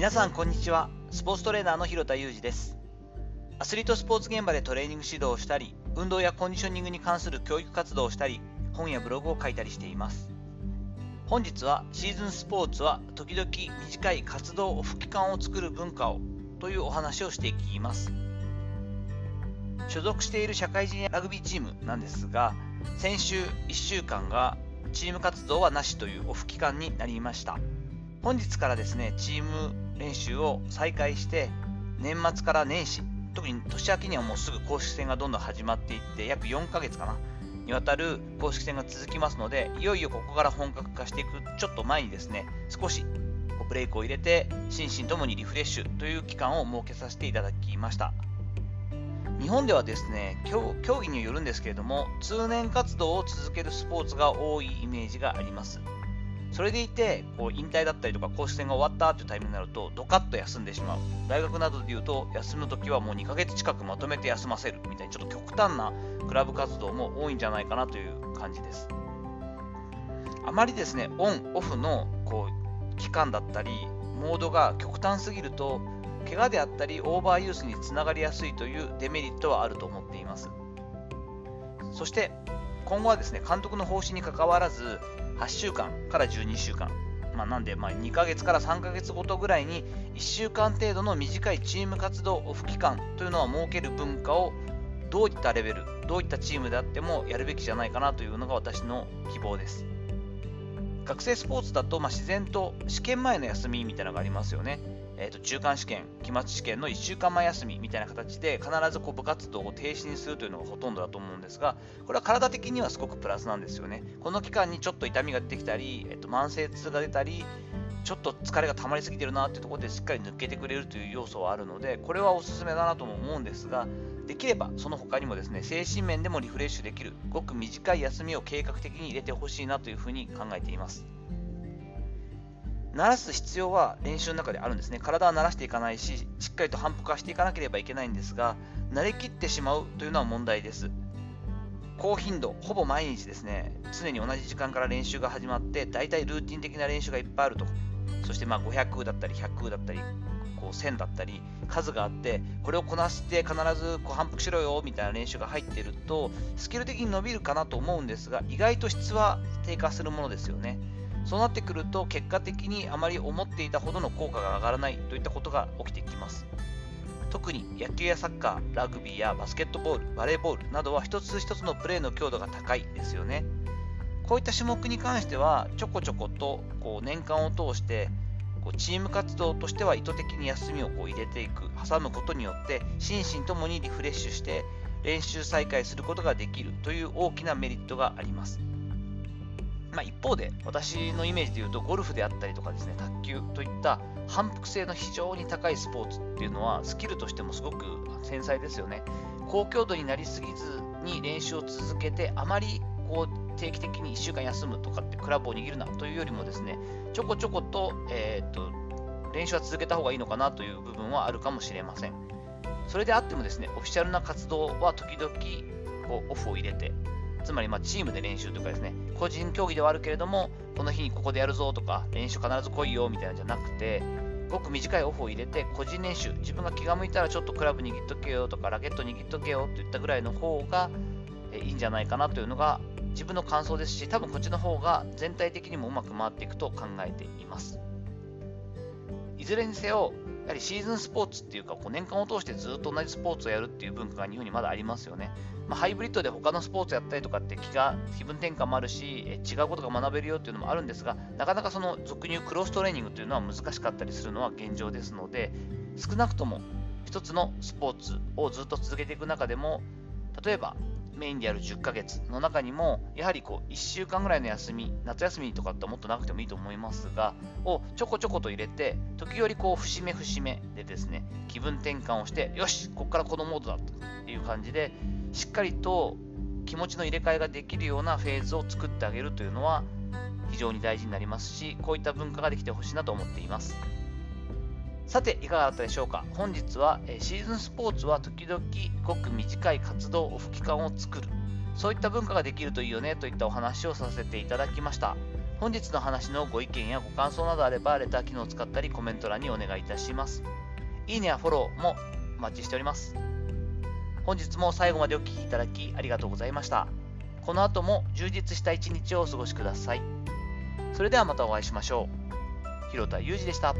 皆さんこんにちは。スポーツトレーナーの広田裕二です。アスリートスポーツ現場でトレーニング指導をしたり運動やコンディショニングに関する教育活動をしたり本やブログを書いたりしています。本日はシーズンスポーツは時々短い活動オフ期間を作る文化をというお話をしていきます。所属している社会人ラグビーチームなんですが先週1週間がチーム活動はなしというオフ期間になりました。本日からですねチーム練習を再開して年末から年始特に年明けにはもうすぐ公式戦がどんどん始まっていって約4ヶ月かなにわたる公式戦が続きますのでいよいよここから本格化していくちょっと前にですね少しブレイクを入れて心身ともにリフレッシュという期間を設けさせていただきました。日本ではですね競技によるんですけれども通年活動を続けるスポーツが多いイメージがあります。それでいてこう引退だったりとか公式戦が終わったというタイミングになるとドカッと休んでしまう。大学などでいうと休む時はもう2ヶ月近くまとめて休ませるみたいにちょっと極端なクラブ活動も多いんじゃないかなという感じです。あまりですねオンオフのこう期間だったりモードが極端すぎると怪我であったりオーバーユースにつながりやすいというデメリットはあると思っています。そして今後はですね監督の方針にかかわらず8週間から12週間、まあ、なんでま2ヶ月から3ヶ月ごとぐらいに1週間程度の短いチーム活動オフ期間というのは設ける文化をどういったレベル、どういったチームであってもやるべきじゃないかなというのが私の希望です。学生スポーツだと、ま、自然と試験前の休みみたいなのがありますよね。えーと、中間試験、期末試験の1週間前休みみたいな形で必ずこう部活動を停止にするというのがほとんどだと思うんですが、これは体的にはすごくプラスなんですよね。この期間にちょっと痛みが出てきたり、えーと、慢性痛が出たり、ちょっと疲れが溜まりすぎてるなっていうところでしっかり抜けてくれるという要素はあるので、これはおすすめだなとも思うんですが、できればその他にもですね、精神面でもリフレッシュできる、ごく短い休みを計画的に入れてほしいなというふうに考えています。慣らす必要は練習の中であるんですね。体は慣らしていかないし、しっかりと反復化していかなければいけないんですが、慣れきってしまうというのは問題です。高頻度、ほぼ毎日ですね、常に同じ時間から練習が始まって、大体ルーティン的な練習がいっぱいあると。そしてまあ500だったり100だったり、こう1000だったり、数があって、これをこなして必ずこう反復しろよみたいな練習が入っていると、スキル的に伸びるかなと思うんですが、意外と質は低下するものですよね。そうなってくると結果的にあまり思っていたほどの効果が上がらないといったことが起きてきます。特に野球やサッカー、ラグビーやバスケットボール、バレーボールなどは一つ一つのプレーの強度が高いですよね。こういった種目に関してはちょこちょことこう年間を通してこうチーム活動としては意図的に休みをこう入れていく挟むことによって心身ともにリフレッシュして練習再開することができるという大きなメリットがあります。まあ、一方で私のイメージで言うとゴルフであったりとかですね卓球といった反復性の非常に高いスポーツっていうのはスキルとしてもすごく繊細ですよね。高強度になりすぎずに練習を続けてあまりこう定期的に1週間休むとかってクラブを握るなというよりもですねちょこちょこと,、えー、っと練習は続けた方がいいのかなという部分はあるかもしれません。それであってもですねオフィシャルな活動は時々こうオフを入れてつまりまチームで練習とかですね、個人競技ではあるけれども、この日にここでやるぞとか、練習必ず来いよみたいなんじゃなくて、ごく短いオフを入れて、個人練習、自分が気が向いたらちょっとクラブ握っとけよとか、ラケット握っとけよといったぐらいの方がいいんじゃないかなというのが自分の感想ですし、多分こっちの方が全体的にもうまく回っていくと考えています。いずれにせよ、やはりシーズンスポーツっていうか、こう年間を通してずっと同じスポーツをやるっていう文化が日本にまだありますよね。まあ、ハイブリッドで他のスポーツやったりとかって気が気分転換もあるし、え違うことが学べるよっていうのもあるんですが、なかなかその俗に言うクロストレーニングというのは難しかったりするのは現状ですので、少なくとも一つのスポーツをずっと続けていく中でも、例えばメインでやる10ヶ月の中にも、やはりこう1週間ぐらいの休み、夏休みとかってもっとなくてもいいと思いますが、をちょこちょこと入れて、時折こう節目節目でですね、気分転換をして、よし、ここからこのモードだという感じで、しっかりと気持ちの入れ替えができるようなフェーズを作ってあげるというのは非常に大事になりますし、こういった文化ができてほしいなと思っています。さて、いかがだったでしょうか？本日はえシーズンスポーツは時々ごく短い活動オフ期間を作る。そういった文化ができるといいよねといったお話をさせていただきました。本日の話のご意見やご感想などあれば、レター機能を使ったりコメント欄にお願いいたします。いいねやフォローもお待ちしております。本日も最後までお聴きいただきありがとうございました。この後も充実した一日をお過ごしください。それではまたお会いしましょう。広田裕二でした。